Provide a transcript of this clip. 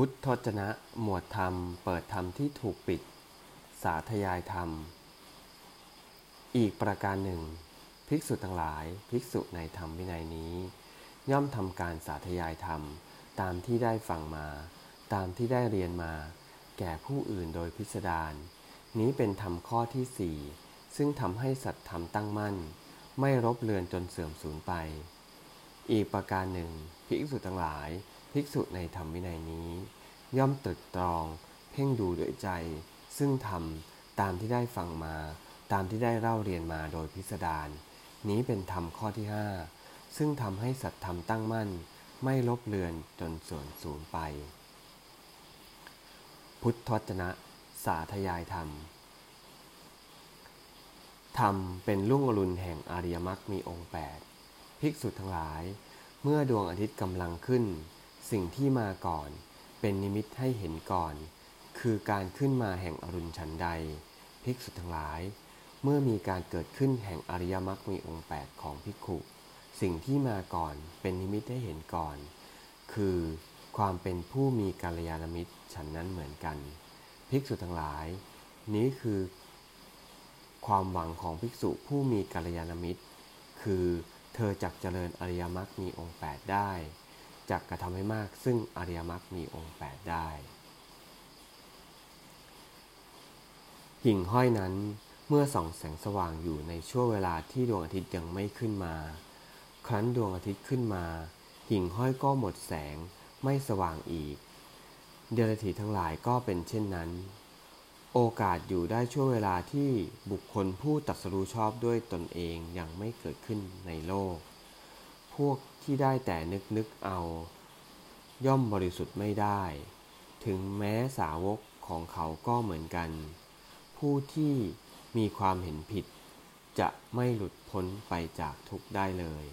พุทธจนะหมวดธรรม เปิดธรรมที่ถูกปิด สาธยายธรรม อีกประการหนึ่ง ภิกษุทั้งหลาย ภิกษุในธรรมวินัยนี้ ย่อมทำการสาธยายธรรม ตามที่ได้ฟังมา ตามที่ได้เรียนมา แก่ผู้อื่นโดยพิสดารนี้เป็นธรรมข้อที่สี่ซึ่งทำให้สัตธรรมตั้งมั่น ไม่รบเลือนจนเสื่อมสูญไป อีกประการหนึ่ง ภิกษุทั้งหลาย ภิกษุในธรรมวินัยนี้ ย่อมตรึกตรอง เพ่งดูด้วยใจ ซึ่งทำตามที่ได้ฟังมา ตามที่ได้เล่าเรียนมาโดยพิสดารนี้เป็นธรรมข้อที่ห้าซึ่งทำให้สัตธรรมตั้งมั่น ไม่ลบเลือนจนส่วนสูญไป พุทธวจนะ สาธยายธรรมธรรมเป็นลุ่งอรุณแห่งอริยมรรคมีองค์ 8 ภิกษุทั้งหลาย เมื่อดวงอาทิตย์กำลังขึ้น สิ่งที่มาก่อน เป็นนิมิตให้เห็นก่อน คือการขึ้นมาแห่งอรุณชันใด ภิกษุทั้งหลาย เมื่อมีการเกิดขึ้นแห่งอริยมรรคมีองค์ 8 ของภิกขุ สิ่งที่มาก่อนเป็นนิมิตให้เห็นก่อน คือความเป็นผู้มีกาลยานมิตรฉันนั้นเหมือนกัน ภิกษุทั้งหลาย นี้คือความหวังของภิกษุผู้มีกาลยานมิตร คือเธอจักเจริญอริยมรรคมีองค์ 8 ได้ จักกระทำให้มาก ซึ่งอริยมรรคมีองค์ 8 ได้ หิ่งห้อยนั้นเมื่อส่องแสงสว่างอยู่ในช่วงเวลาที่ดวงอาทิตย์ยังไม่ขึ้นมา ครั้นดวงอาทิตย์ขึ้นมา หิ่งห้อยก็หมดแสงไม่สว่างอีก เดรัจฉีทั้งหลายก็เป็นเช่นนั้น โอกาสอยู่ได้ช่วงเวลาที่บุคคลผู้ตัดสรู้ชอบด้วยตนเองยังไม่เกิดขึ้นในโลก พวกที่ได้แต่นึกนึกเอา ย่อมบริสุทธิ์ไม่ได้ ถึงแม้สาวกของเขาก็เหมือนกัน ผู้ที่มีความเห็นผิดจะไม่หลุดพ้นไปจากทุกได้เลย